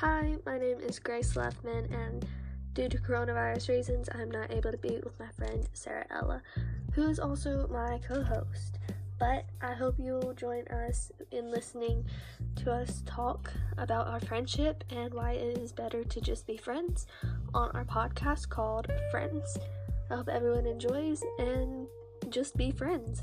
Hi, my name is Grace Lefman, and due to coronavirus reasons, I'm not able to be with my friend Sarah Ella, who is also my co host. But I hope you'll join us in listening to us talk about our friendship and why it is better to just be friends on our podcast called Friends. I hope everyone enjoys and just be friends.